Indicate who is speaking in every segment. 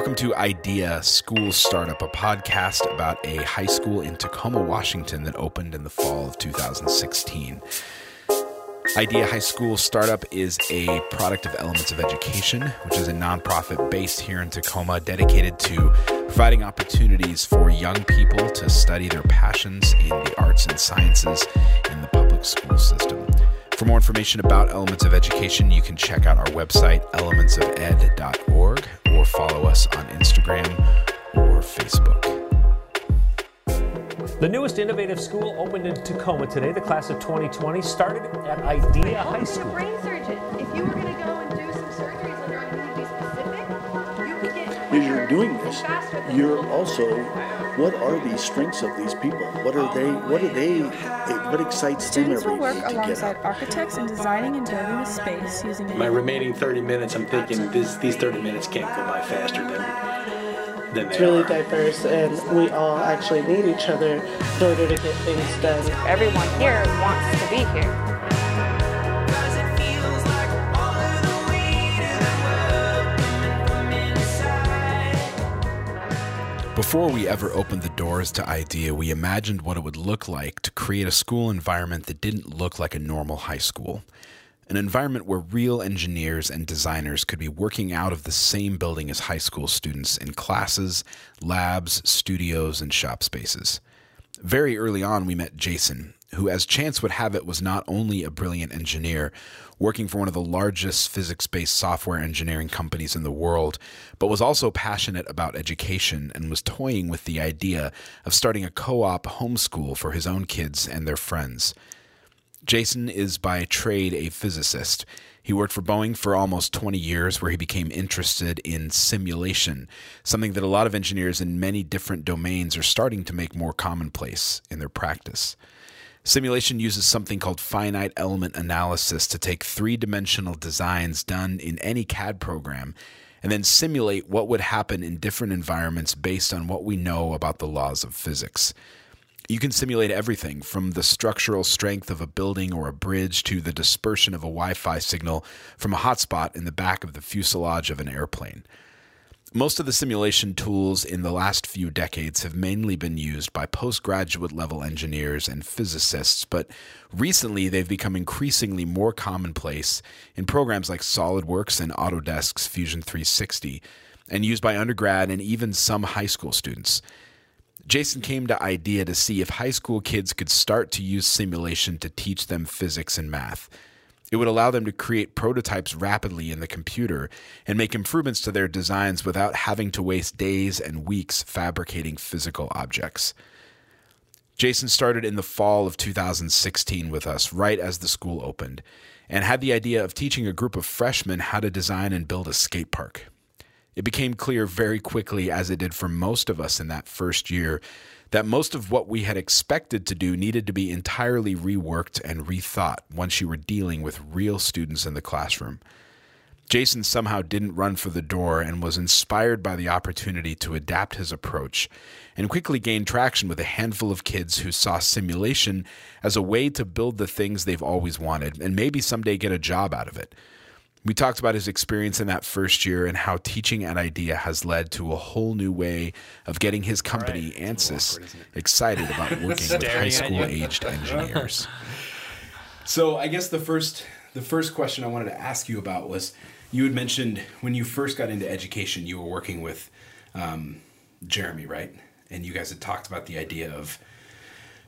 Speaker 1: Welcome to Idea School Startup, a podcast about a high school in Tacoma, Washington that opened in the fall of 2016. Idea High School Startup is a product of Elements of Education, which is a nonprofit based here in Tacoma dedicated to providing opportunities for young people to study their passions in the arts and sciences in the public school system. For more information about Elements of Education, you can check out our website, elementsofed.org, or follow us on Instagram or Facebook.
Speaker 2: The newest innovative school opened in Tacoma today. The class of 2020 started at Idea High
Speaker 3: To
Speaker 2: School.
Speaker 3: brain surgeon. If you were going to go and do
Speaker 4: doing this, you're also, what are the strengths of these people? What are they, what are they, what excites them
Speaker 5: Students
Speaker 4: every
Speaker 5: will work
Speaker 4: day to get
Speaker 5: alongside
Speaker 4: up?
Speaker 5: architects in designing and building a space using
Speaker 6: My remaining 30 minutes, I'm thinking this, these 30 minutes can't go by faster than, than they
Speaker 7: It's really
Speaker 6: are.
Speaker 7: diverse, and we all actually need each other in order to get things done.
Speaker 8: everyone here wants to be here.
Speaker 1: Before we ever opened the doors to IDEA, we imagined what it would look like to create a school environment that didn't look like a normal high school. An environment where real engineers and designers could be working out of the same building as high school students in classes, labs, studios, and shop spaces. Very early on, we met Jason, who, as chance would have it, was not only a brilliant engineer working for one of the largest physics based software engineering companies in the world, but was also passionate about education and was toying with the idea of starting a co op homeschool for his own kids and their friends. Jason is by trade a physicist. He worked for Boeing for almost 20 years, where he became interested in simulation, something that a lot of engineers in many different domains are starting to make more commonplace in their practice. Simulation uses something called finite element analysis to take three dimensional designs done in any CAD program and then simulate what would happen in different environments based on what we know about the laws of physics. You can simulate everything from the structural strength of a building or a bridge to the dispersion of a Wi Fi signal from a hotspot in the back of the fuselage of an airplane. Most of the simulation tools in the last few decades have mainly been used by postgraduate level engineers and physicists, but recently they've become increasingly more commonplace in programs like SolidWorks and Autodesk's Fusion 360, and used by undergrad and even some high school students. Jason came to Idea to see if high school kids could start to use simulation to teach them physics and math. It would allow them to create prototypes rapidly in the computer and make improvements to their designs without having to waste days and weeks fabricating physical objects. Jason started in the fall of 2016 with us, right as the school opened, and had the idea of teaching a group of freshmen how to design and build a skate park. It became clear very quickly, as it did for most of us in that first year, that most of what we had expected to do needed to be entirely reworked and rethought once you were dealing with real students in the classroom. Jason somehow didn't run for the door and was inspired by the opportunity to adapt his approach and quickly gained traction with a handful of kids who saw simulation as a way to build the things they've always wanted and maybe someday get a job out of it. We talked about his experience in that first year and how teaching at IDEA has led to a whole new way of getting his company, ANSYS, excited about working with high school aged engineers. So I guess the first the first question I wanted to ask you about was you had mentioned when you first got into education you were working with um, Jeremy, right? And you guys had talked about the idea of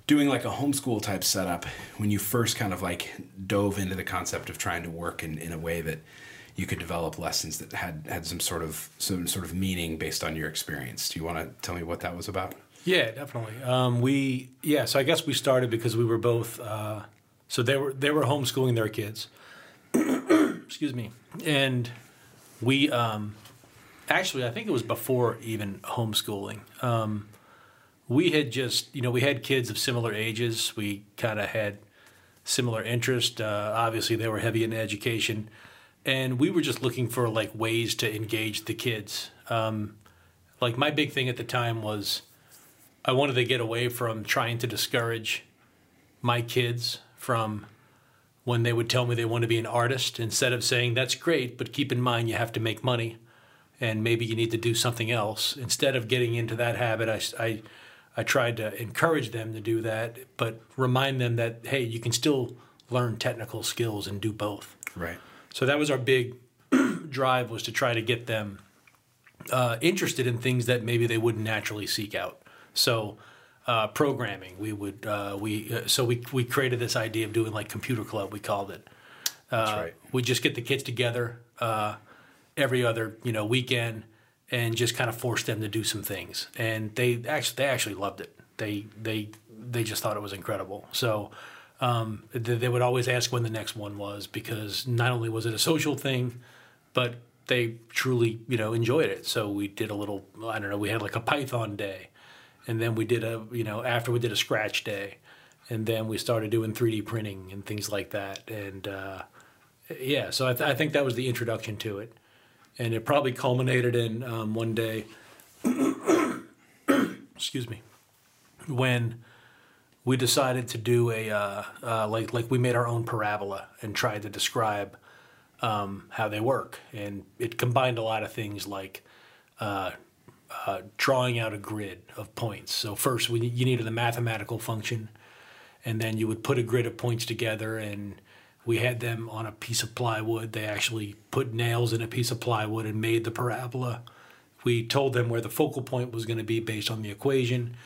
Speaker 1: doing like a homeschool type setup when you first kind of like dove into the concept of trying to work in, in a way that you could develop lessons that had had some sort of some sort of meaning based on your experience. Do you want to tell me what that was about?
Speaker 6: Yeah, definitely. Um, we yeah, so I guess we started because we were both uh, so they were they were homeschooling their kids. Excuse me. And we um, actually I think it was before even homeschooling. Um, we had just you know we had kids of similar ages. We kind of had similar interest. Uh, obviously, they were heavy in education, and we were just looking for like ways to engage the kids. Um, like my big thing at the time was I wanted to get away from trying to discourage my kids from when they would tell me they want to be an artist instead of saying that's great but keep in mind you have to make money and maybe you need to do something else. Instead of getting into that habit, I, I, I tried to encourage them to do that, but remind them that, hey, you can still learn technical skills and do both.
Speaker 1: Right.
Speaker 6: So that was our big drive was to try to get them uh, interested in things that maybe they wouldn't naturally seek out. So uh, programming, we would uh, we uh, so we we created this idea of doing like computer club. We called it.
Speaker 1: That's
Speaker 6: Uh,
Speaker 1: right.
Speaker 6: We just get the kids together uh, every other you know weekend and just kind of forced them to do some things. And they actually they actually loved it. They they they just thought it was incredible. So um, they, they would always ask when the next one was because not only was it a social thing, but they truly you know enjoyed it. So we did a little I don't know we had like a Python day, and then we did a you know after we did a Scratch day, and then we started doing 3D printing and things like that. And uh, yeah, so I, th- I think that was the introduction to it, and it probably culminated in um, one day. excuse me, when we decided to do a uh, uh, like like we made our own parabola and tried to describe um, how they work, and it combined a lot of things like uh, uh, drawing out a grid of points. So first, we, you needed a mathematical function, and then you would put a grid of points together, and we had them on a piece of plywood. They actually put nails in a piece of plywood and made the parabola. We told them where the focal point was going to be based on the equation,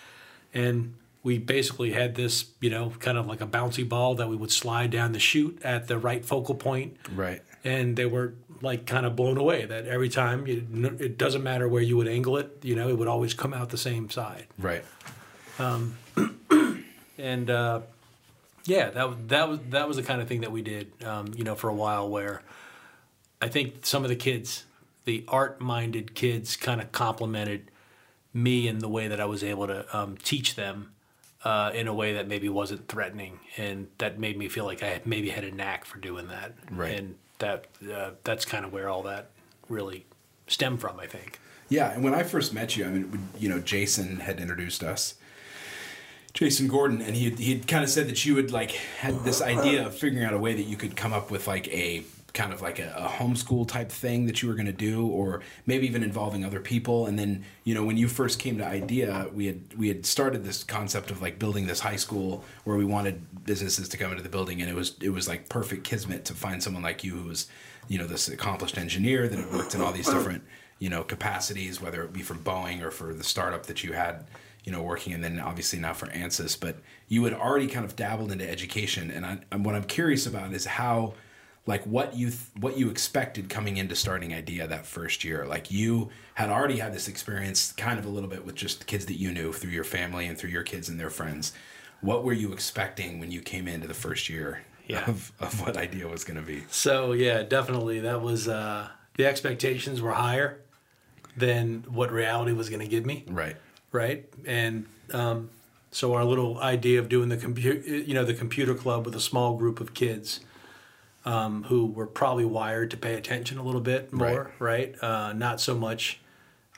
Speaker 6: and we basically had this, you know, kind of like a bouncy ball that we would slide down the chute at the right focal point
Speaker 1: Right.
Speaker 6: and they were like kind of blown away that every time you, it doesn't matter where you would angle it you know it would always come out the same side
Speaker 1: Right.
Speaker 6: Um, and uh, yeah that was that was that was the kind of thing that we did um, you know for a while where I think some of the kids the art minded kids kind of complimented me in the way that I was able to um, teach them uh, in a way that maybe wasn't threatening and that made me feel like I had maybe had a knack for doing that
Speaker 1: Right.
Speaker 6: and that uh, that's kind of where all that really stemmed from I think
Speaker 1: Yeah, and when I first met you, I mean, you know, Jason had introduced us. Jason Gordon, and he he had kind of said that you had like had this idea of figuring out a way that you could come up with like a kind of like a, a homeschool type thing that you were going to do, or maybe even involving other people. And then you know when you first came to Idea, we had we had started this concept of like building this high school where we wanted businesses to come into the building, and it was it was like perfect kismet to find someone like you who was you know this accomplished engineer that had worked in all these different you know capacities, whether it be for Boeing or for the startup that you had you know, working, and then obviously now for ANSYS. But you had already kind of dabbled into education, and I, and what I'm curious about is how, like, what you th- what you expected coming into starting Idea that first year. Like, you had already had this experience, kind of a little bit with just kids that you knew through your family and through your kids and their friends. What were you expecting when you came into the first year
Speaker 6: Yeah.
Speaker 1: of, of what Idea was going to be?
Speaker 6: So yeah, definitely that was uh, the expectations were higher than what reality was going to give me,
Speaker 1: Right.
Speaker 6: Right? And um, so our little idea of doing the computer, you know, the computer club with a small group of kids um, who were probably wired to pay attention a little bit more, right? Uh, not so much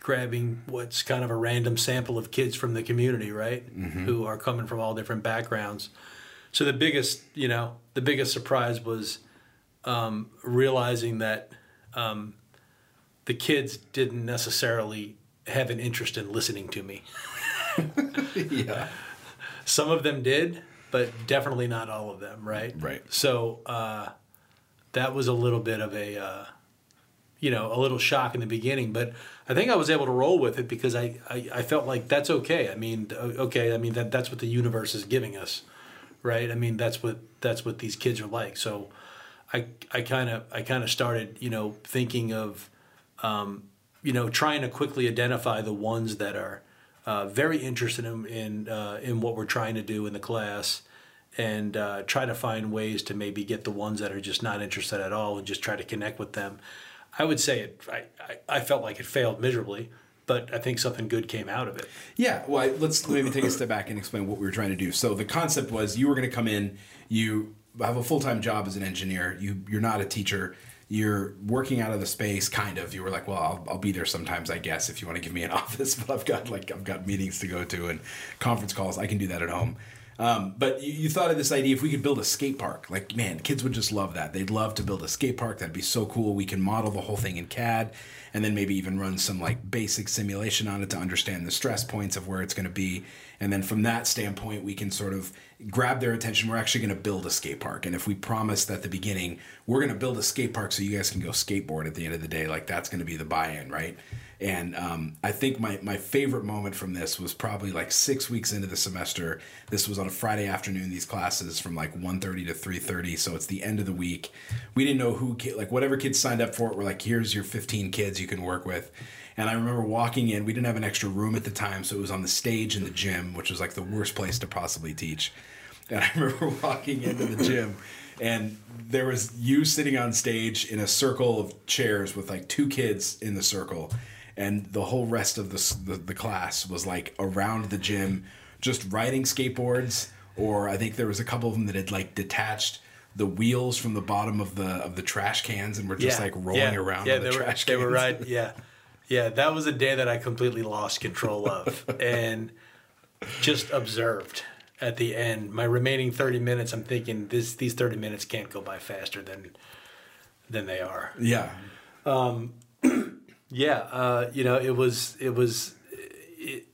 Speaker 6: grabbing what's kind of a random sample of kids from the community, right? Who are coming from all different backgrounds. So the biggest, you know, the biggest surprise was um, realizing that um, the kids didn't necessarily have an interest in listening to me.
Speaker 1: Yeah.
Speaker 6: Some of them did, but definitely not all of them, right?
Speaker 1: Right.
Speaker 6: So uh, that was a little bit of a, uh, you know, a little shock in the beginning, but I think I was able to roll with it because I, I, I felt like that's okay. I mean, okay, I mean that that's what the universe is giving us, right? I mean that's what that's what these kids are like. So I I kind of I kind of started you know thinking of um, you know trying to quickly identify the ones that are uh, very interested in in, uh, in what we're trying to do in the class and uh, try to find ways to maybe get the ones that are just not interested at all and just try to connect with them. I would say it. I, I, I felt like it failed miserably, but I think something good came out of it.
Speaker 1: Yeah, well, let's maybe take a step back and explain what we were trying to do. So the concept was you were going to come in, you have a full time job as an engineer. You you're not a teacher. You're working out of the space, kind of. You were like, well, I'll, I'll be there sometimes, I guess, if you want to give me an office. But I've got like I've got meetings to go to and conference calls. I can do that at home. Um, but you, you thought of this idea if we could build a skate park, like man, kids would just love that. They'd love to build a skate park. That'd be so cool. We can model the whole thing in CAD, and then maybe even run some like basic simulation on it to understand the stress points of where it's going to be. And then from that standpoint, we can sort of grab their attention. We're actually going to build a skate park, and if we promised at the beginning, we're going to build a skate park so you guys can go skateboard at the end of the day, like that's going to be the buy-in, right? And um, I think my, my favorite moment from this was probably like six weeks into the semester. This was on a Friday afternoon. These classes from like 1.30 to three thirty, so it's the end of the week. We didn't know who like whatever kids signed up for it. We're like, here's your fifteen kids you can work with. And I remember walking in. We didn't have an extra room at the time, so it was on the stage in the gym, which was like the worst place to possibly teach. And I remember walking into the gym, and there was you sitting on stage in a circle of chairs with like two kids in the circle, and the whole rest of the the, the class was like around the gym, just riding skateboards. Or I think there was a couple of them that had like detached the wheels from the bottom of the of the trash cans and were just like rolling
Speaker 6: yeah,
Speaker 1: around
Speaker 6: Yeah,
Speaker 1: the
Speaker 6: they were,
Speaker 1: trash
Speaker 6: they were right. Yeah, yeah. That was a day that I completely lost control of and just observed. At the end, my remaining thirty minutes, I'm thinking this these thirty minutes can't go by faster than than they are.
Speaker 1: Yeah, um,
Speaker 6: Yeah, uh, you know, it was it was it,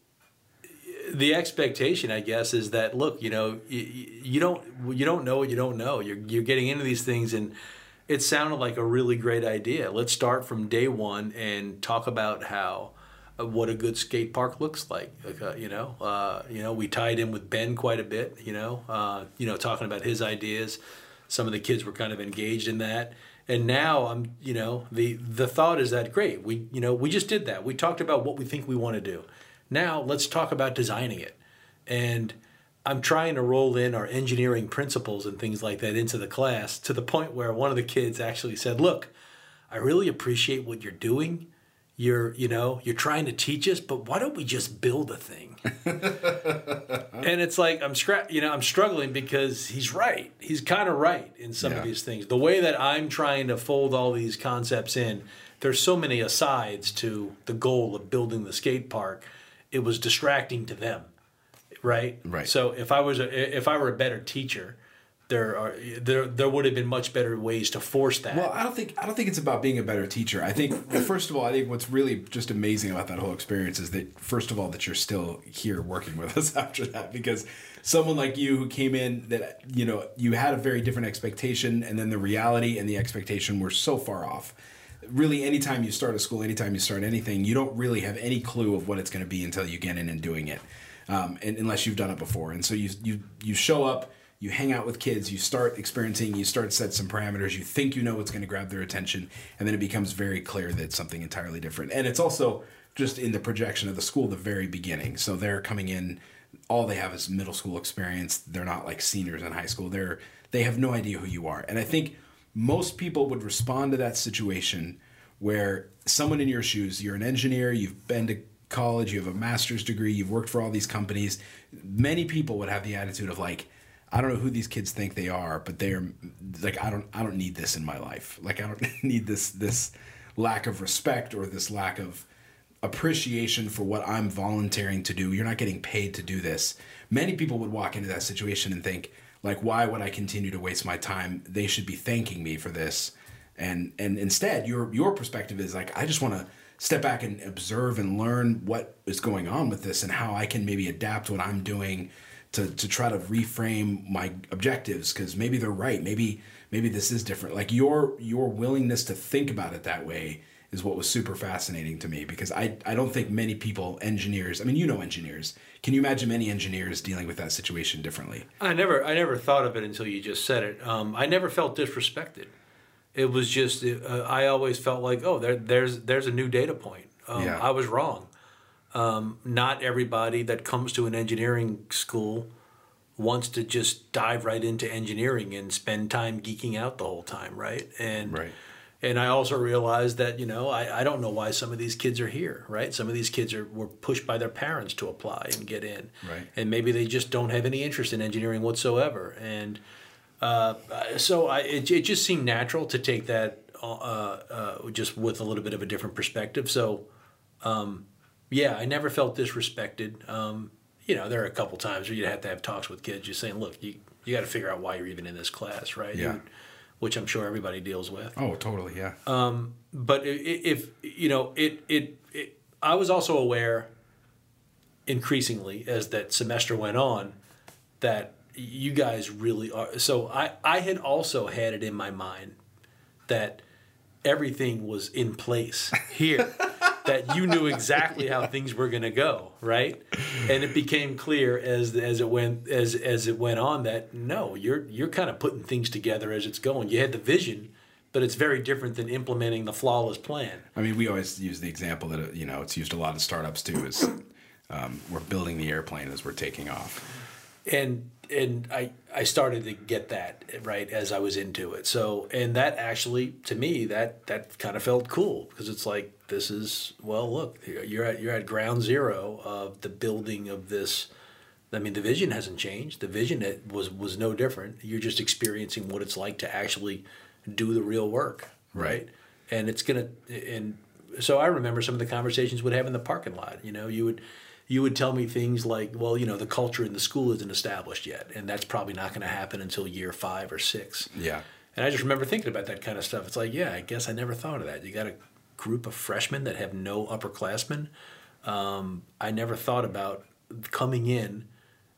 Speaker 6: the expectation, I guess, is that look, you know, you, you don't you don't know what you don't know. You're you're getting into these things, and it sounded like a really great idea. Let's start from day one and talk about how uh, what a good skate park looks like. Uh, you know, uh, you know, we tied in with Ben quite a bit. You know, uh, you know, talking about his ideas. Some of the kids were kind of engaged in that, and now I'm, you know, the the thought is that great. We, you know, we just did that. We talked about what we think we want to do. Now let's talk about designing it, and. I'm trying to roll in our engineering principles and things like that into the class to the point where one of the kids actually said, "Look, I really appreciate what you're doing. You're, you know, you're trying to teach us, but why don't we just build a thing?" and it's like I'm scra- you know, I'm struggling because he's right. He's kind of right in some
Speaker 1: Yeah.
Speaker 6: of these things. The way that I'm trying to fold all these concepts in, there's so many asides to the goal of building the skate park. It was distracting to them right?
Speaker 1: Right.
Speaker 6: So if I was a, if I were a better teacher, there are there there would have been much better ways to force that.
Speaker 1: Well, I don't think I don't think it's about being a better teacher. I think first of all, I think what's really just amazing about that whole experience is that first of all that you're still here working with us after that because someone like you who came in that you know you had a very different expectation and then the reality and the expectation were so far off. Really, anytime you start a school, anytime you start anything, you don't really have any clue of what it's going to be until you get in and doing it, um, and, unless you've done it before. And so you you you show up you hang out with kids, you start experiencing, you start set some parameters, you think you know what's going to grab their attention, and then it becomes very clear that it's something entirely different. And it's also just in the projection of the school, the very beginning. So they're coming in, all they have is middle school experience. They're not like seniors in high school. They're they have no idea who you are. And I think most people would respond to that situation where someone in your shoes, you're an engineer, you've been to college, you have a master's degree, you've worked for all these companies. Many people would have the attitude of like, I don't know who these kids think they are, but they're like I don't I don't need this in my life. Like I don't need this this lack of respect or this lack of appreciation for what I'm volunteering to do. You're not getting paid to do this. Many people would walk into that situation and think like why would I continue to waste my time? They should be thanking me for this. And and instead your your perspective is like I just want to step back and observe and learn what is going on with this and how I can maybe adapt what I'm doing to, to try to reframe my objectives because maybe they're right maybe maybe this is different like your your willingness to think about it that way is what was super fascinating to me because I, I don't think many people engineers i mean you know engineers can you imagine many engineers dealing with that situation differently
Speaker 6: I never I never thought of it until you just said it. Um, I never felt disrespected. It was just uh, I always felt like oh there there's there's a new data point. Um,
Speaker 1: Yeah.
Speaker 6: I was wrong. Um, not everybody that comes to an engineering school wants to just dive right into engineering and spend time geeking out the whole time, right? And
Speaker 1: Right.
Speaker 6: and I also realized that you know I, I don't know why some of these kids are here, right? Some of these kids are were pushed by their parents to apply and get in,
Speaker 1: Right.
Speaker 6: And maybe they just don't have any interest in engineering whatsoever, and uh, so I, it, it just seemed natural to take that uh, uh, just with a little bit of a different perspective. So, um, yeah, I never felt disrespected. Um, you know, there are a couple times where you'd have to have talks with kids, just saying, look, you you got to figure out why you're even in this class, right?
Speaker 1: Yeah.
Speaker 6: Which I'm sure everybody deals with.
Speaker 1: Oh, totally. Yeah.
Speaker 6: Um, but i- i- if you know it, it, it i was also aware increasingly as that semester went on that you guys really are so i i had also had it in my mind that everything was in place here that you knew exactly how things were going to go right and it became clear as as it went as as it went on that no you're you're kind of putting things together as it's going you had the vision but it's very different than implementing the flawless plan
Speaker 1: I mean, we always use the example that you know it's used a lot in startups too. Is um, we're building the airplane as we're taking off.
Speaker 6: and and I I started to get that right as I was into it. So and that actually to me that that kind of felt cool because it's like this is well look you're at you're at ground zero of the building of this. I mean the vision hasn't changed. The vision it was was no different. You're just experiencing what it's like to actually do the real work, right? And it's gonna and so I remember some of the conversations we'd have in the parking lot. You know, you would you would tell me things like, well, you know, the culture in the school isn't established yet, and that's probably not going to happen until year five or six.
Speaker 1: Yeah.
Speaker 6: And I just remember thinking about that kind of stuff. It's like, yeah, I guess I never thought of that. You got a group of freshmen that have no upperclassmen. Um, I never thought about coming in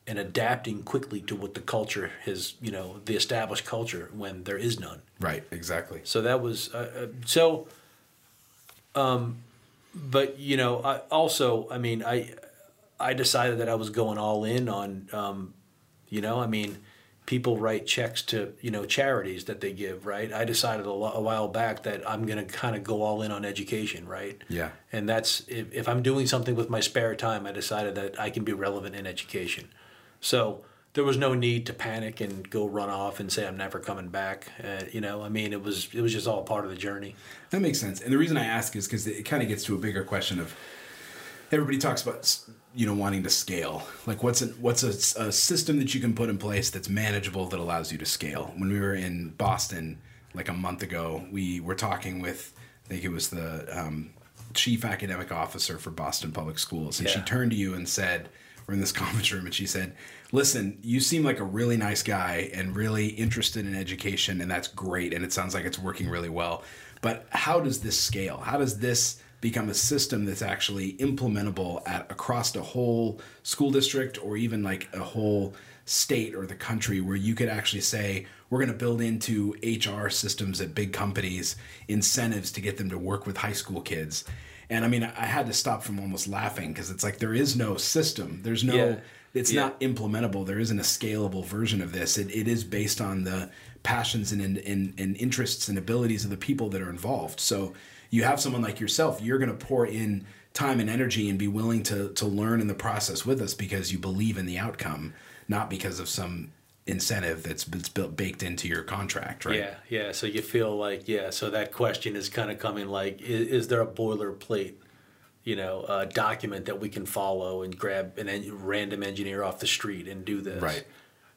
Speaker 6: and adapting quickly to what the culture has, you know, the established culture when there is none.
Speaker 1: Right. Exactly.
Speaker 6: So that was uh, uh, so. Um, but you know, I also, I mean, I, I decided that I was going all in on, um, you know, I mean, people write checks to you know charities that they give, right? I decided a, lo- a while back that I'm going to kind of go all in on education, right?
Speaker 1: Yeah.
Speaker 6: And that's if, if I'm doing something with my spare time, I decided that I can be relevant in education. So there was no need to panic and go run off and say I'm never coming back. Uh, you know, I mean, it was it was just all part of the journey.
Speaker 1: That makes sense. And the reason I ask is because it kind of gets to a bigger question of everybody talks about you know wanting to scale. Like what's a, what's a, a system that you can put in place that's manageable that allows you to scale. When we were in Boston like a month ago, we were talking with I think it was the um, chief academic officer for Boston Public Schools, and she turned to you and said. We're in this conference room, and she said, "Listen, you seem like a really nice guy and really interested in education, and that's great. And it sounds like it's working really well. But how does this scale? How does this become a system that's actually implementable at across a whole school district or even like a whole state or the country where you could actually say we're going to build into HR systems at big companies incentives to get them to work with high school kids. And I mean, I had to stop from almost laughing because it's like there is no system. There's no
Speaker 6: Yeah.
Speaker 1: it's
Speaker 6: Yeah.
Speaker 1: not implementable. There isn't a scalable version of this. It, it is based on the passions and, and, and, and interests and abilities of the people that are involved. So you have someone like yourself, you're going to pour in time and energy and be willing to, to learn in the process with us because you believe in the outcome, not because of some incentive that's, that's built, baked into your contract, right?
Speaker 6: Yeah, yeah. So you feel like yeah. So that question is kind of coming like, is, is there a boilerplate, you know, uh, document that we can follow and grab an en- random engineer off the street and do this?
Speaker 1: Right.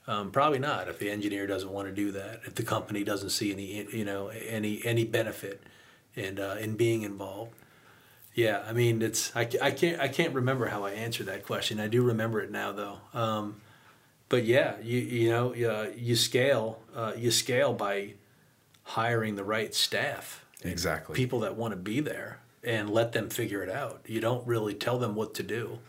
Speaker 6: Um, probably not. If the engineer doesn't want to do that, if the company doesn't see any, you know, any any benefit in uh, in being involved. Yeah, I mean, it's I, I can't I can't remember how I answered that question. I do remember it now though. Um, but yeah, you you know uh, you scale uh, you scale by hiring the right staff,
Speaker 1: Exactly.
Speaker 6: people that want to be there, and let them figure it out. You don't really tell them what to do.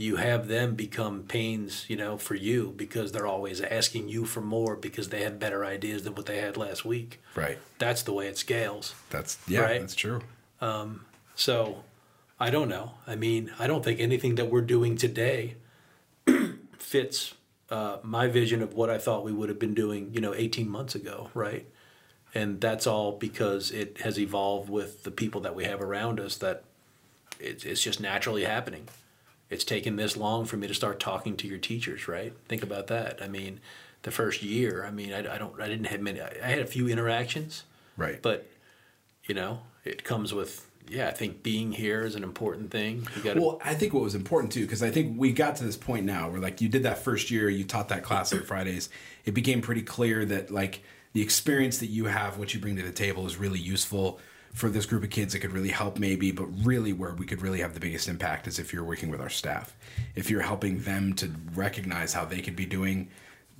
Speaker 6: You have them become pains, you know, for you because they're always asking you for more because they have better ideas than what they had last week.
Speaker 1: Right.
Speaker 6: That's the way it scales.
Speaker 1: That's, yeah,
Speaker 6: Right.
Speaker 1: that's true.
Speaker 6: So I don't know. I mean, I don't think anything that we're doing today fits uh, my vision of what I thought we would have been doing, you know, 18 months ago, right? And that's all because it has evolved with the people that we have around us that it's, it's just naturally happening. It's taken this long for me to start talking to your teachers, right? Think about that. I mean, the first year, I mean, I, I don't, I didn't have many, I had a few interactions,
Speaker 1: Right.
Speaker 6: but you know it comes with yeah i think being here is an important thing you got to
Speaker 1: Well, I think what was important too, because I think we got to this point now where like you did that first year, you taught that class on Fridays. It became pretty clear that like the experience that you have, what you bring to the table, is really useful for this group of kids it could really help maybe but really where we could really have the biggest impact is if you're working with our staff if you're helping them to recognize how they could be doing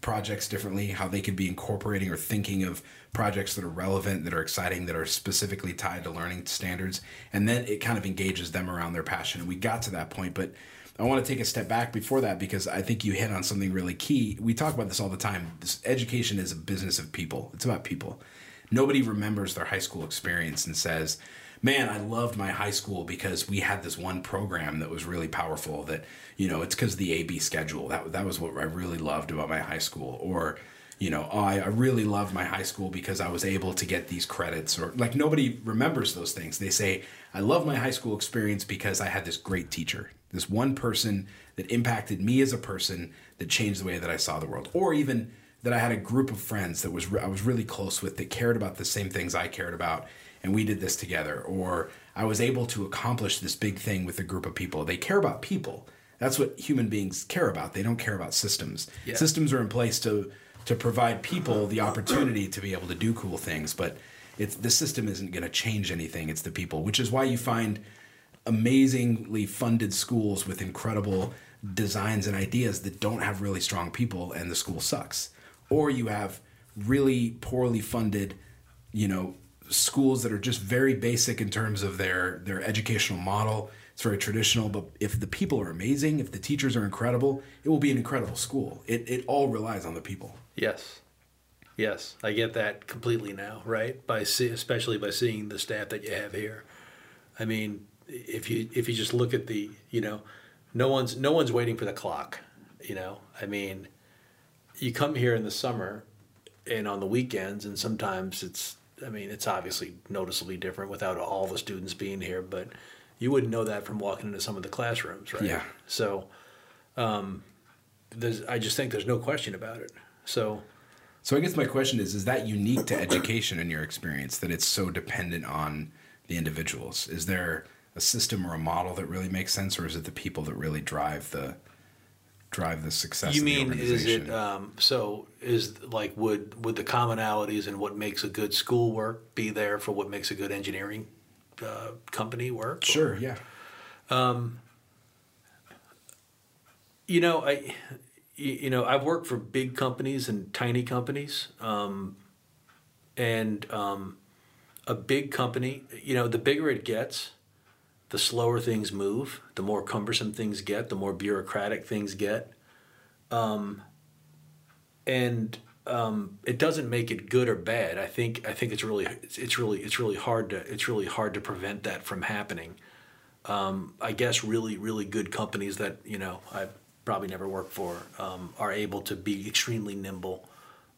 Speaker 1: projects differently how they could be incorporating or thinking of projects that are relevant that are exciting that are specifically tied to learning standards and then it kind of engages them around their passion and we got to that point but I want to take a step back before that because I think you hit on something really key. We talk about this all the time. This education is a business of people. It's about people. Nobody remembers their high school experience and says, "Man, I loved my high school because we had this one program that was really powerful that, you know, it's cuz the AB schedule. That that was what I really loved about my high school." Or you know, oh, I, I really loved my high school because I was able to get these credits, or like nobody remembers those things. They say, I love my high school experience because I had this great teacher, this one person that impacted me as a person that changed the way that I saw the world, or even that I had a group of friends that was I was really close with that cared about the same things I cared about, and we did this together, or I was able to accomplish this big thing with a group of people. They care about people. That's what human beings care about. They don't care about systems.
Speaker 6: Yeah.
Speaker 1: Systems are in place to to provide people the opportunity to be able to do cool things, but it's the system isn't going to change anything. It's the people, which is why you find amazingly funded schools with incredible designs and ideas that don't have really strong people and the school sucks. Or you have really poorly funded, you know, schools that are just very basic in terms of their their educational model. It's very traditional, but if the people are amazing, if the teachers are incredible, it will be an incredible school. It it all relies on the people.
Speaker 6: Yes. Yes, I get that completely now, right? By see, especially by seeing the staff that you have here. I mean, if you if you just look at the, you know, no one's no one's waiting for the clock, you know. I mean, you come here in the summer and on the weekends and sometimes it's I mean, it's obviously noticeably different without all the students being here, but you wouldn't know that from walking into some of the classrooms, right?
Speaker 1: Yeah.
Speaker 6: So, um, there's I just think there's no question about it. So,
Speaker 1: So I guess my question is: Is that unique to education in your experience that it's so dependent on the individuals? Is there a system or a model that really makes sense, or is it the people that really drive the drive the success?
Speaker 6: You
Speaker 1: of the
Speaker 6: mean is it um, so? Is like would would the commonalities and what makes a good school work be there for what makes a good engineering uh, company work?
Speaker 1: Sure. Yeah.
Speaker 6: You know, I you you know I've worked for big companies and tiny companies, um, and um, a big company. You know, the bigger it gets, the slower things move. The more cumbersome things get, the more bureaucratic things get. Um, and um, it doesn't make it good or bad. I think I think it's really it's, it's really it's really hard to it's really hard to prevent that from happening. Um, I guess really really good companies that you know I probably never worked for um, are able to be extremely nimble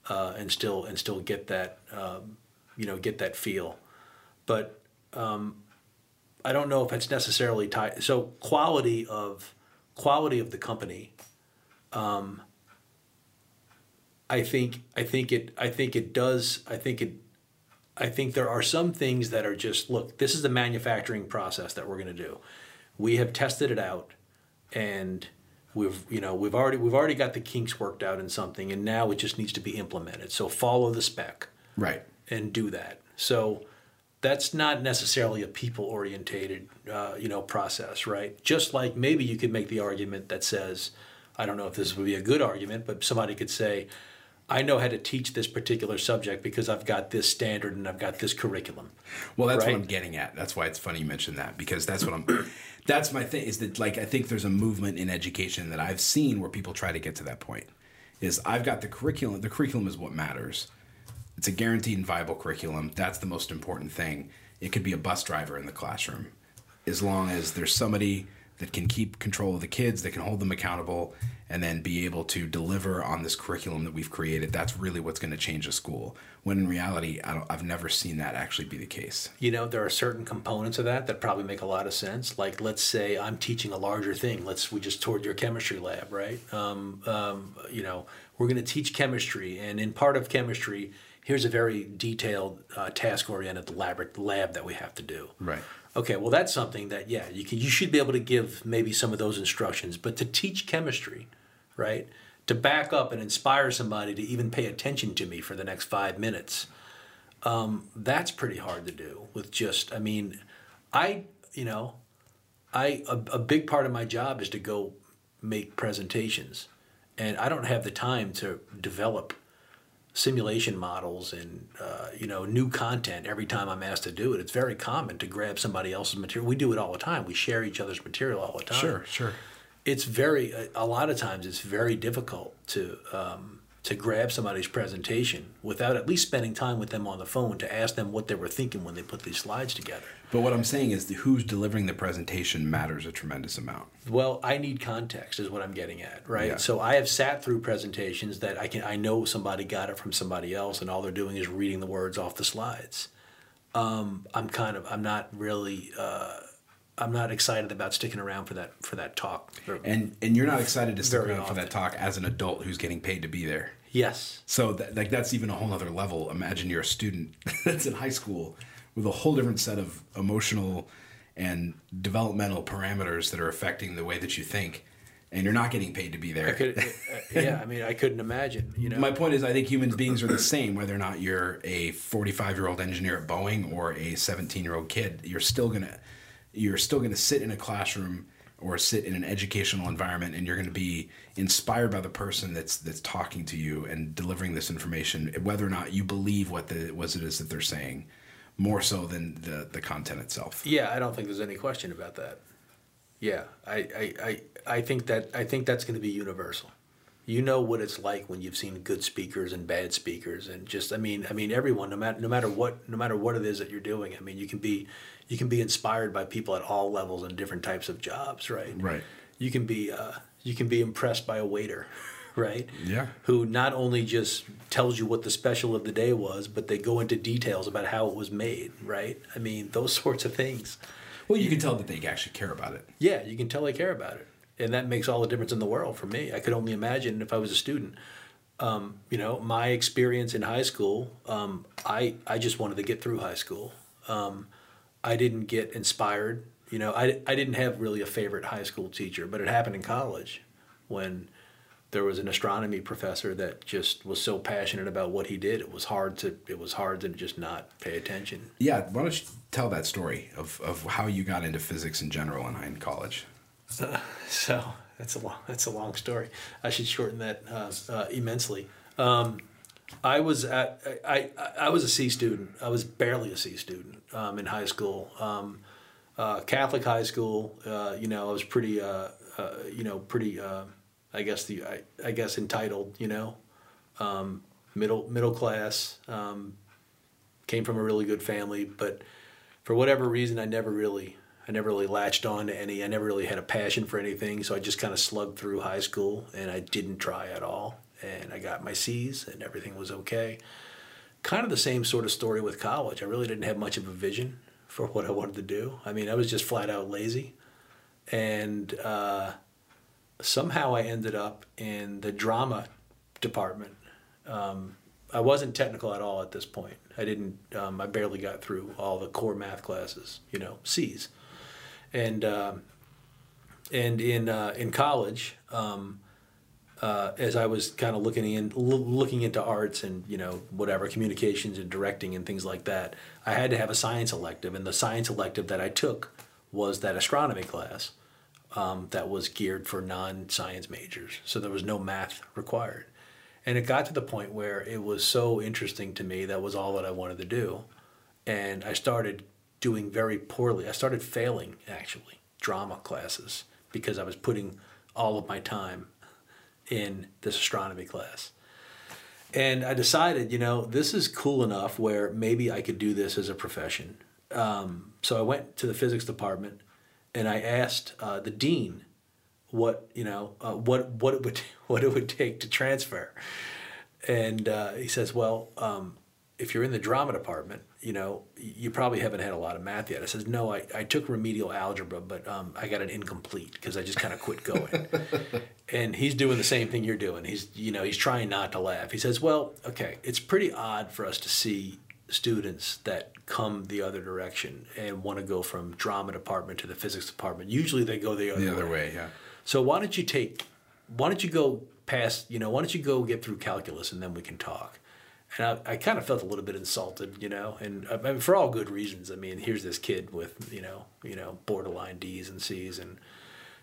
Speaker 6: uh, and still and still get that um, you know get that feel. But um, I don't know if it's necessarily tied. So quality of quality of the company. Um, I think I think it I think it does I think it I think there are some things that are just look this is the manufacturing process that we're going to do. We have tested it out and we've you know we've already we've already got the kinks worked out in something and now it just needs to be implemented. So follow the spec
Speaker 1: Right.
Speaker 6: and do that. So that's not necessarily a people orientated uh, you know process, right? Just like maybe you could make the argument that says, I don't know if this would be a good argument, but somebody could say, I know how to teach this particular subject because I've got this standard and I've got this curriculum.
Speaker 1: Well, that's
Speaker 6: Right.
Speaker 1: what I'm getting at. That's why it's funny you mentioned that because that's what I'm. that's my thing is that like I think there's a movement in education that I've seen where people try to get to that point. Is I've got the curriculum. The curriculum is what matters. It's a guaranteed and viable curriculum. That's the most important thing. It could be a bus driver in the classroom, as long as there's somebody that can keep control of the kids, that can hold them accountable, and then be able to deliver on this curriculum that we've created. That's really what's going to change a school. When in reality, I I've never seen that actually be the case.
Speaker 6: You know, there are certain components of that that probably make a lot of sense. Like, let's say I'm teaching a larger thing. Let's we just toured your chemistry lab, right? Um, um, you know, we're going to teach chemistry, and in part of chemistry, here's a very detailed, uh, task-oriented lab lab that we have to do.
Speaker 1: Right.
Speaker 6: Okay, well, that's something that yeah, you can you should be able to give maybe some of those instructions, but to teach chemistry, right? To back up and inspire somebody to even pay attention to me for the next five minutes, um, that's pretty hard to do with just. I mean, I you know, I a, a big part of my job is to go make presentations, and I don't have the time to develop simulation models and uh, you know new content every time I'm asked to do it. It's very common to grab somebody else's material. We do it all the time. We share each other's material all the time.
Speaker 1: Sure, sure.
Speaker 6: It's very a, lot of times it's very difficult to um, to grab somebody's presentation without at least spending time with them on the phone to ask them what they were thinking when they put these slides together.
Speaker 1: But what I'm saying is the, who's delivering the presentation matters a tremendous amount.
Speaker 6: Well, I need context, is what I'm getting at, right?
Speaker 1: Yeah.
Speaker 6: So I have sat through presentations that I can I know somebody got it from somebody else, and all they're doing is reading the words off the slides. Um, I'm kind of I'm not really uh, I'm not excited about sticking around for that for that talk.
Speaker 1: And and you're not excited to stick around for that talk as an adult who's getting paid to be there.
Speaker 6: yes,
Speaker 1: So that, like that's even a whole other level. Imagine you're a student that's in high school with a whole different set of emotional and developmental parameters that are affecting the way that you think, and you're not getting paid to be there.
Speaker 6: I could, uh, yeah, I mean, I couldn't imagine, you know.
Speaker 1: My point is, I think human beings are the same, whether or not you're a 45 year old engineer at Boeing or a 17 year old kid. You're still gonna, you're still gonna sit in a classroom or sit in an educational environment, and you're gonna be inspired by the person that's that's talking to you and delivering this information, whether or not you believe what the what it is that they're saying, more so than the the content itself.
Speaker 6: Yeah, I don't think there's any question about that. Yeah, I, I, I, I think that I think that's going to be universal. You know what it's like when you've seen good speakers and bad speakers, and just I mean, I mean, everyone, no matter no matter what no matter what it is that you're doing, I mean, you can be you can be inspired by people at all levels and different types of jobs, right?
Speaker 1: Right.
Speaker 6: You can be uh, you can be impressed by a waiter, right?
Speaker 1: Yeah.
Speaker 6: Who not only just tells you what the special of the day was, but they go into details about how it was made, right? I mean, those sorts of things.
Speaker 1: Well, you can tell that they actually care about it.
Speaker 6: Yeah, you can tell they care about it, and that makes all the difference in the world for me. I could only imagine if I was a student. Um, you know, my experience in high school, um, I I just wanted to get through high school. Um, I didn't get inspired. You know, I I didn't have really a favorite high school teacher, but it happened in college when there was an astronomy professor that just was so passionate about what he did. It was hard to it was hard to just not pay attention.
Speaker 1: Yeah, why don't you tell that story of, of how you got into physics in general in, high in college?
Speaker 6: So that's a long that's a long story. I should shorten that uh, uh, immensely. Um, I was at I, I I was a C student. I was barely a C student um, in high school. Um, uh, Catholic high school. Uh, you know, I was pretty uh, uh, you know pretty. I guess the I, I guess entitled. You know, um, middle middle class. Um, came from a really good family, but for whatever reason, I never really, I never really latched on to any. I never really had a passion for anything, so I just kind of slugged through high school, and I didn't try at all. And I got my C's, and everything was okay. Kind of the same sort of story with college. I really didn't have much of a vision for what I wanted to do. I mean, I was just flat out lazy, and uh, somehow I ended up in the drama department. Um, I wasn't technical at all at this point. I didn't. Um, I barely got through all the core math classes. You know, C's, and um, and in uh, in college, um, uh, as I was kind of looking in loo- looking into arts and you know whatever communications and directing and things like that, I had to have a science elective, and the science elective that I took was that astronomy class um, that was geared for non-science majors. So there was no math required. And it got to the point where it was so interesting to me that was all that I wanted to do. And I started doing very poorly. I started failing, actually, drama classes because I was putting all of my time in this astronomy class. And I decided, you know, this is cool enough where maybe I could do this as a profession. Um, so I went to the physics department and I asked uh, the dean what you know uh, what what it would what it would take to transfer, and uh, he says, well, um, if you're in the drama department, you know, you probably haven't had a lot of math yet. I says, no, I, I took remedial algebra, but um, I got an incomplete because I just kind of quit going. and he's doing the same thing you're doing. He's you know he's trying not to laugh. He says, well, okay, it's pretty odd for us to see students that come the other direction and want to go from drama department to the physics department. Usually they go the other
Speaker 1: The other way, yeah.
Speaker 6: so why don't you take, why don't you go past, you know, why don't you go get through calculus and then we can talk. and I, I kind of felt a little bit insulted, you know, and I mean, for all good reasons. I mean, here's this kid with you know, you know, borderline D's and C's, and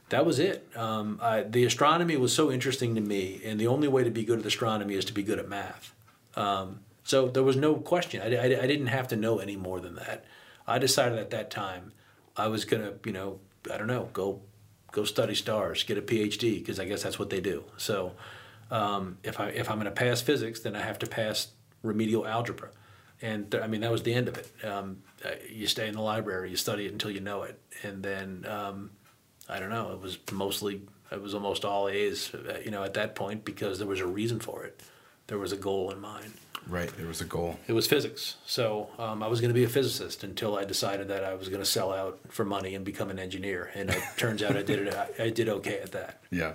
Speaker 6: that was it. Um, I, the astronomy was so interesting to me, and the only way to be good at astronomy is to be good at math. Um, so there was no question. I, I, I didn't have to know any more than that. I decided at that time I was gonna, you know, I don't know, go go study stars, get a PhD, because I guess that's what they do. So um, if I if I'm gonna pass physics, then I have to pass remedial algebra, and th- I mean that was the end of it. Um, uh, you stay in the library, you study it until you know it, and then um, I don't know. It was mostly it was almost all A's, uh, you know, at that point because there was a reason for it. There was a goal in mind.
Speaker 1: Right. There was a goal.
Speaker 6: It was physics. So um, I was going to be a physicist until I decided that I was going to sell out for money and become an engineer. And it turns out I did it. I, I did okay at that.
Speaker 1: Yeah.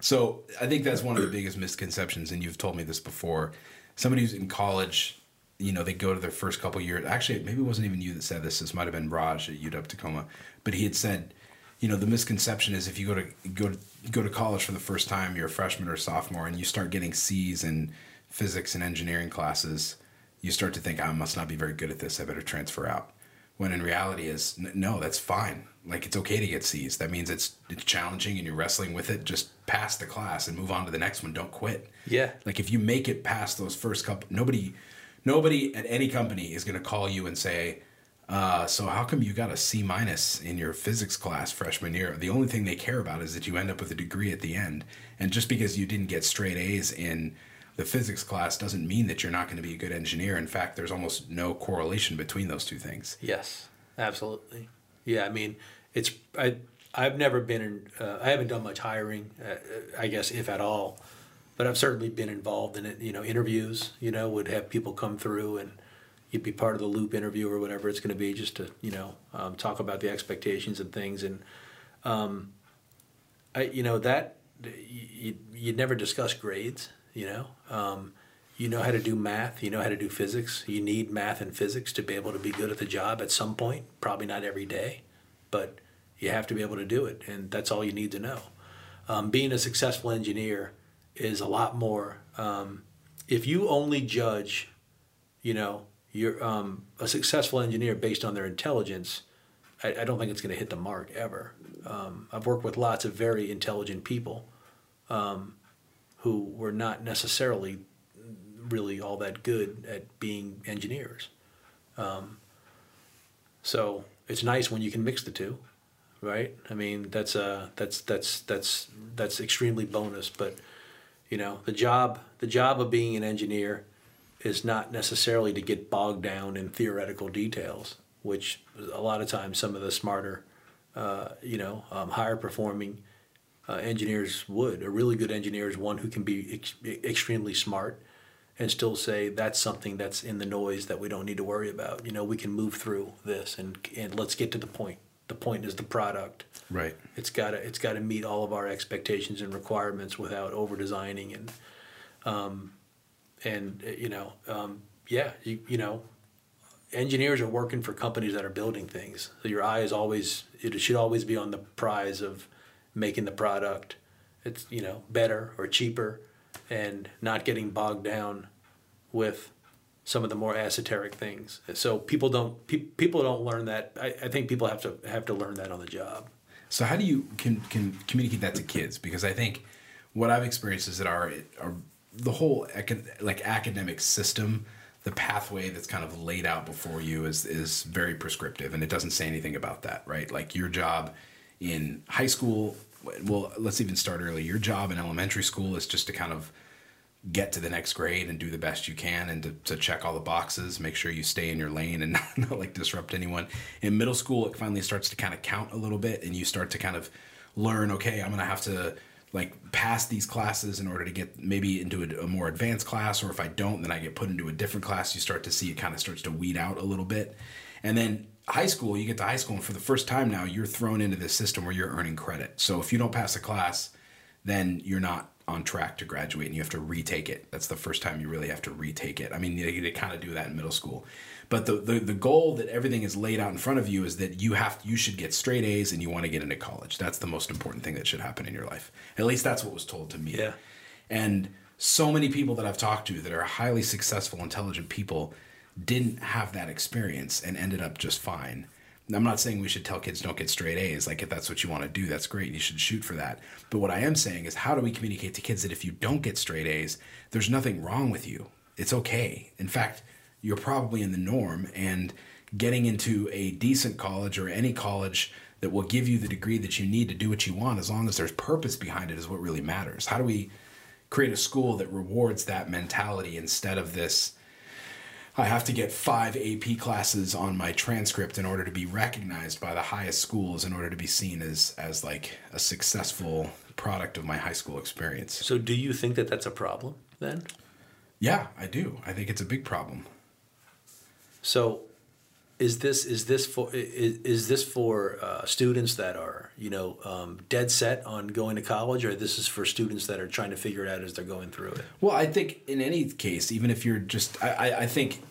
Speaker 1: So I think that's one of the biggest misconceptions, and you've told me this before. Somebody who's in college, you know, they go to their first couple years. Actually, maybe it wasn't even you that said this. This might have been Raj at UW Tacoma, but he had said, you know, the misconception is if you go to go to go to college for the first time, you're a freshman or sophomore, and you start getting C's in physics and engineering classes, you start to think I must not be very good at this. I better transfer out. When in reality is no, that's fine. Like it's okay to get C's. That means it's it's challenging and you're wrestling with it. Just pass the class and move on to the next one. Don't quit.
Speaker 6: Yeah.
Speaker 1: Like if you make it past those first couple, nobody, nobody at any company is going to call you and say, uh, "So how come you got a C minus in your physics class freshman year?" The only thing they care about is that you end up with a degree at the end. And just because you didn't get straight A's in the physics class doesn't mean that you're not going to be a good engineer. In fact, there's almost no correlation between those two things.
Speaker 6: Yes, absolutely. Yeah, I mean, it's I. I've never been in. Uh, I haven't done much hiring, uh, I guess, if at all. But I've certainly been involved in it. You know, interviews. You know, would have people come through and you'd be part of the loop interview or whatever it's going to be, just to you know um, talk about the expectations and things. And um, I, you know, that you you'd never discuss grades. You know, um, you know how to do math, you know how to do physics. You need math and physics to be able to be good at the job at some point. Probably not every day, but you have to be able to do it, and that's all you need to know. Um, being a successful engineer is a lot more. Um, if you only judge, you know, you're um, a successful engineer based on their intelligence, I, I don't think it's going to hit the mark ever. Um, I've worked with lots of very intelligent people um, who were not necessarily really all that good at being engineers. Um, so it's nice when you can mix the two, right? I mean, that's uh, that's that's that's that's extremely bonus. But you know, the job the job of being an engineer is not necessarily to get bogged down in theoretical details, which a lot of times some of the smarter, uh, you know, um, higher performing uh, engineers would. A really good engineer is one who can be ex- extremely smart and still say that's something that's in the noise that we don't need to worry about. You know, we can move through this and and let's get to the point. The point is the product.
Speaker 1: Right.
Speaker 6: It's got to it's got to meet all of our expectations and requirements without over designing and um, and uh, you know um, yeah you you know engineers are working for companies that are building things. So your eye is always it should always be on the prize of making the product it's you know better or cheaper and not getting bogged down with some of the more esoteric things. So people don't pe- people don't learn that. I, I think people have to have to learn that on the job.
Speaker 1: So how do you can can communicate that to kids? Because I think what I've experienced is that our, our the whole econ, like academic system, the pathway that's kind of laid out before you is is very prescriptive, and it doesn't say anything about that, right? Like your job in high school. Well, let's even start early. Your job in elementary school is just to kind of get to the next grade and do the best you can and to, to check all the boxes make sure you stay in your lane and not, not like disrupt anyone. In middle school it finally starts to kind of count a little bit and you start to kind of learn okay i'm gonna have to like pass these classes in order to get maybe into a, a more advanced class or if i don't then i get put into a different class. You start to see it kind of starts to weed out a little bit. And then high school you get to high school and for the first time now you're thrown into this system where you're earning credit so if you don't pass a class then you're not on track to graduate and you have to retake it. That's the first time you really have to retake it. I mean, they, they kind of do that in middle school. But the, the, the goal that everything is laid out in front of you is that you have you should get straight A's and you want to get into college. That's the most important thing that should happen in your life. At least that's what was told to me.
Speaker 6: Yeah.
Speaker 1: And so many people that I've talked to that are highly successful, intelligent people didn't have that experience and ended up just fine. I'm not saying we should tell kids don't get straight A's. Like if that's what you want to do, that's great. You should shoot for that. But what I am saying is how do we communicate to kids that if you don't get straight A's, there's nothing wrong with you. It's okay. In fact, you're probably in the norm and getting into a decent college or any college that will give you the degree that you need to do what you want as long as there's purpose behind it is what really matters. How do we create a school that rewards that mentality instead of this I have to get five AP classes on my transcript in order to be recognized by the highest schools in order to be seen as as like a successful product of my high school experience.
Speaker 6: So, do you think that that's a problem then?
Speaker 1: Yeah, I do. I think it's a big problem.
Speaker 6: So, is this is this for is, is this for uh, students that are you know um, dead set on going to college, or this is for students that are trying to figure it out as they're going through it?
Speaker 1: Well, I think in any case, even if you're just, I, I, I think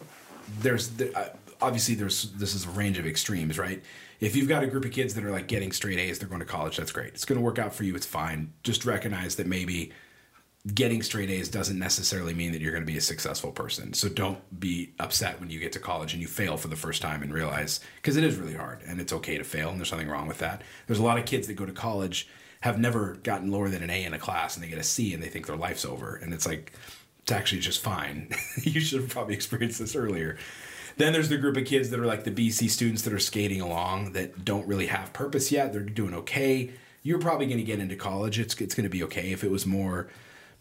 Speaker 1: there's the, obviously there's this is a range of extremes, right? If you've got a group of kids that are like getting straight A's, they're going to college. That's great. It's going to work out for you. It's fine. Just recognize that maybe getting straight A's doesn't necessarily mean that you're going to be a successful person. So don't be upset when you get to college and you fail for the first time and realize because it is really hard and it's okay to fail and there's nothing wrong with that. There's a lot of kids that go to college have never gotten lower than an A in a class and they get a C and they think their life's over and it's like it's actually just fine. you should have probably experienced this earlier. Then there's the group of kids that are like the BC students that are skating along that don't really have purpose yet. They're doing okay. You're probably going to get into college. It's it's going to be okay if it was more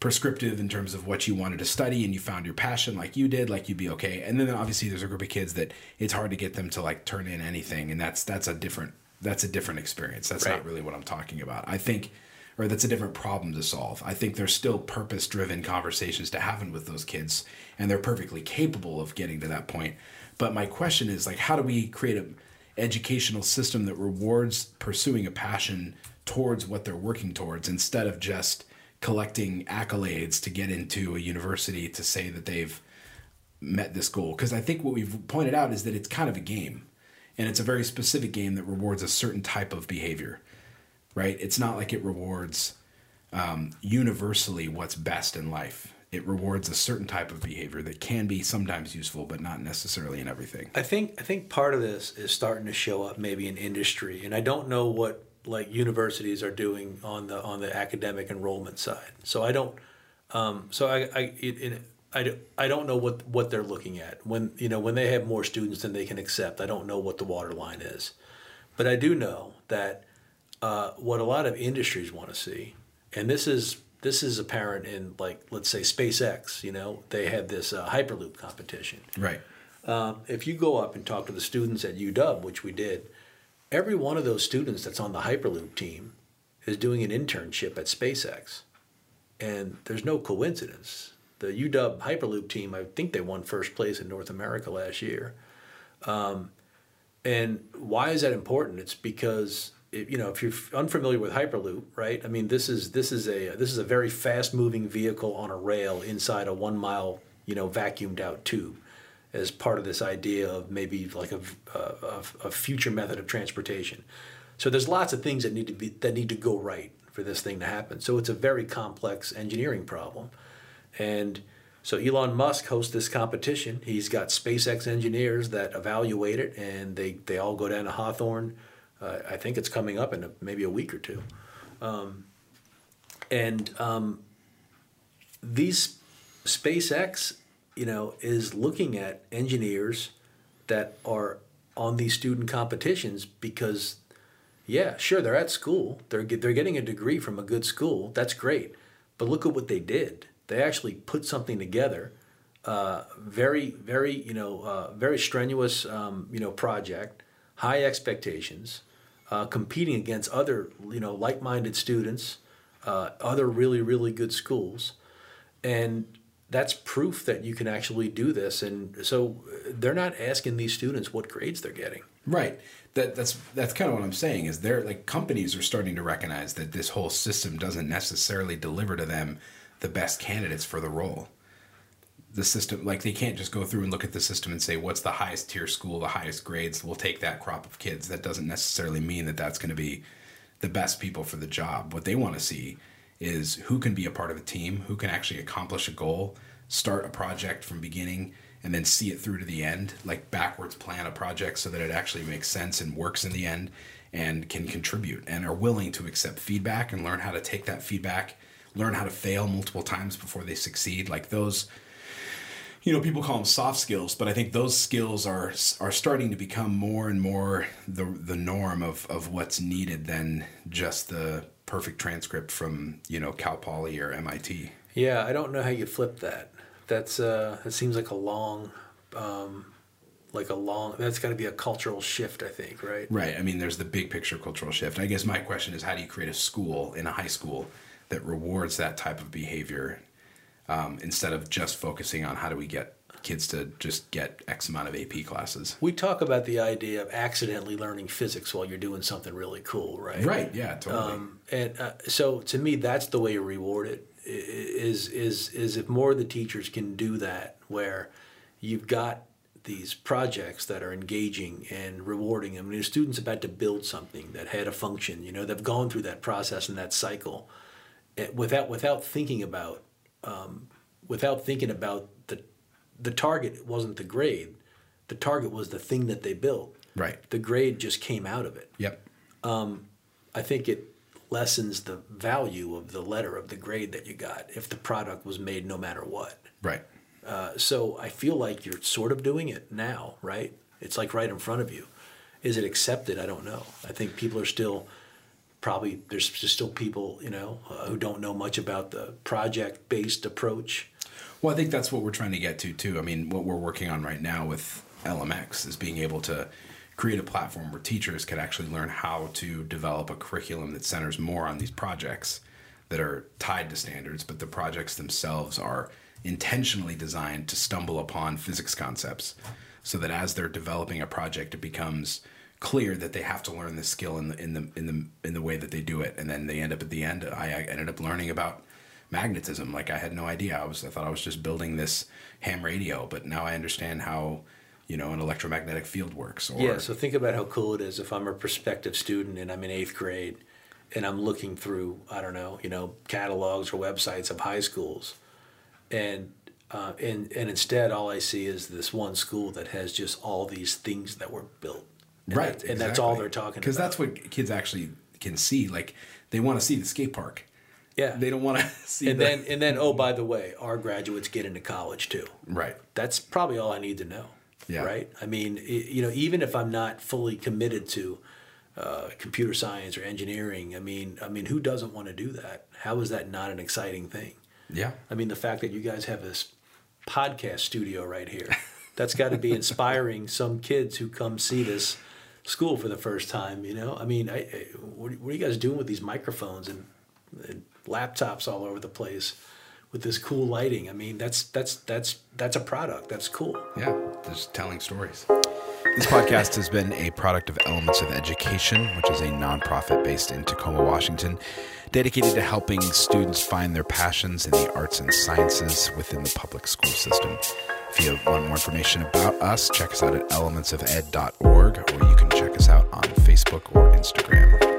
Speaker 1: prescriptive in terms of what you wanted to study and you found your passion like you did like you'd be okay. And then obviously there's a group of kids that it's hard to get them to like turn in anything. And that's that's a different that's a different experience. That's
Speaker 6: Right.
Speaker 1: not really what i'm talking about. I think or that's a different problem to solve. I think there's still purpose driven conversations to happen with those kids and they're perfectly capable of getting to that point. But my question is like how do we create a educational system that rewards pursuing a passion towards what they're working towards instead of just collecting accolades to get into a university to say that they've met this goal. Because i think what we've pointed out is that it's kind of a game and it's a very specific game that rewards a certain type of behavior right? It's not like it rewards um, universally what's best in life. It rewards a certain type of behavior that can be sometimes useful but not necessarily in everything.
Speaker 6: I think I think part of this is starting to show up maybe in industry, and I don't know what like universities are doing on the on the academic enrollment side. So I don't. Um, so I I it, it, I, I don't know what what they're looking at when you know when they have more students than they can accept. I don't know what the water line is, but I do know that uh, what a lot of industries want to see, and this is this is apparent in like let's say SpaceX. You know they had this uh, Hyperloop competition.
Speaker 1: right
Speaker 6: Um, if you go up and talk to the students at UW, which we did, every one of those students that's on the Hyperloop team is doing an internship at SpaceX. And there's no coincidence. The UW Hyperloop team, I think they won first place in North America last year. Um, and why is that important? It's because it, you know if you're unfamiliar with Hyperloop, right? I mean, this is this is a this is a very fast moving vehicle on a rail inside a one mile you know vacuumed out tube, as part of this idea of maybe like a, a, a future method of transportation. So there's lots of things that need to be that need to go right for this thing to happen. So it's a very complex engineering problem, and so Elon Musk hosts this competition. He's got SpaceX engineers that evaluate it, and they, they all go down to Hawthorne. Uh, I think it's coming up in a, maybe a week or two. Um, and um, these SpaceX, you know, is looking at engineers that are on these student competitions because, yeah, sure, they're at school. They're they're getting a degree from a good school. That's great, but look at what they did. They actually put something together. Uh, very, very, you know, uh, very strenuous, um, you know, project. High expectations, uh, competing against other, you know, like-minded students, uh, other really, really good schools, and that's proof that you can actually do this. And so uh, they're not asking these students what grades they're getting.
Speaker 1: Right. That that's that's kind of what I'm saying is they're like companies are starting to recognize that this whole system doesn't necessarily deliver to them the best candidates for the role. The system like they can't just go through and look at the system and say what's the highest tier school, the highest grades, we'll take that crop of kids. That doesn't necessarily mean that that's going to be the best people for the job. What they want to see is who can be a part of a team, who can actually accomplish a goal, start a project from beginning and then see it through to the end, like backwards plan a project so that it actually makes sense and works in the end and can contribute and are willing to accept feedback and learn how to take that feedback, learn how to fail multiple times before they succeed. Like those you know people call them soft skills but i think those skills are are starting to become more and more the the norm of of what's needed than just the perfect transcript from you know cal poly or mit
Speaker 6: Yeah, I don't know how you flip that. That's uh, it seems like a long, um, like a long. That's got to be a cultural shift, I think, right?
Speaker 1: right i mean there's the big picture cultural shift i guess my question is how do you create a school in a high school that rewards that type of behavior um, instead of just focusing on how do we get kids to just get x amount of ap classes
Speaker 6: We talk about the idea of accidentally learning physics while you're doing something really cool, right?
Speaker 1: right yeah totally
Speaker 6: Um, and uh, so to me, that's the way you reward it. Is is is if more of the teachers can do that, where you've got these projects that are engaging and rewarding. I mean, the students about to build something that had a function. You know, they've gone through that process and that cycle, eh, without without thinking about um, without thinking about the the target wasn't the grade. The target was the thing that they built.
Speaker 1: right
Speaker 6: The grade just came out of it.
Speaker 1: yep
Speaker 6: I think it lessens the value of the letter of the grade that you got if the product was made no matter what.
Speaker 1: right
Speaker 6: Uh, so I feel like you're sort of doing it now, right? It's like right in front of you. Is it accepted? I don't know. I think people are still probably there's just still people you know uh, who don't know much about the project based approach.
Speaker 1: Well, I think that's what we're trying to get to too. I mean, what we're working on right now with LMX is being able to create a platform where teachers can actually learn how to develop a curriculum that centers more on these projects that are tied to standards, but the projects themselves are intentionally designed to stumble upon physics concepts so that as they're developing a project it becomes clear that they have to learn this skill in the in the in the in the way that they do it and then they end up at the end I ended up learning about magnetism like I had no idea I was I thought I was just building this ham radio but now I understand how you know an electromagnetic field works or
Speaker 6: Yeah, so think about how cool it is if I'm a prospective student and I'm in eighth grade and I'm looking through, I don't know, you know, catalogs or websites of high schools. And uh, and and instead all I see is this one school that has just all these things that were built. And
Speaker 1: right
Speaker 6: that- and that's all they're talking about.
Speaker 1: because that's what kids actually can see like they want to see the skate park
Speaker 6: yeah.
Speaker 1: they don't want to see
Speaker 6: and
Speaker 1: the,
Speaker 6: then and then oh by the way, our graduates get into college too.
Speaker 1: right
Speaker 6: that's probably all I need to know.
Speaker 1: Yeah.
Speaker 6: Right. I mean, i you know, even if I'm not fully committed to uh, computer science or engineering, I mean, I mean, who doesn't want to do that? How is that not an exciting thing?
Speaker 1: yeah
Speaker 6: I mean, the fact that you guys have this podcast studio right here, that's got to be inspiring some kids who come see this school for the first time. You know, I mean, I, I, what, what are you guys doing with these microphones and, and laptops all over the place? With this cool lighting, I mean that's that's that's that's a product. That's cool.
Speaker 1: Yeah, just telling stories. This podcast has been a product of Elements of Education, which is a nonprofit based in Tacoma, Washington, dedicated to helping students find their passions in the arts and sciences within the public school system. If you want more information about us, check us out at elementsofed.org or you can check us out on Facebook or Instagram.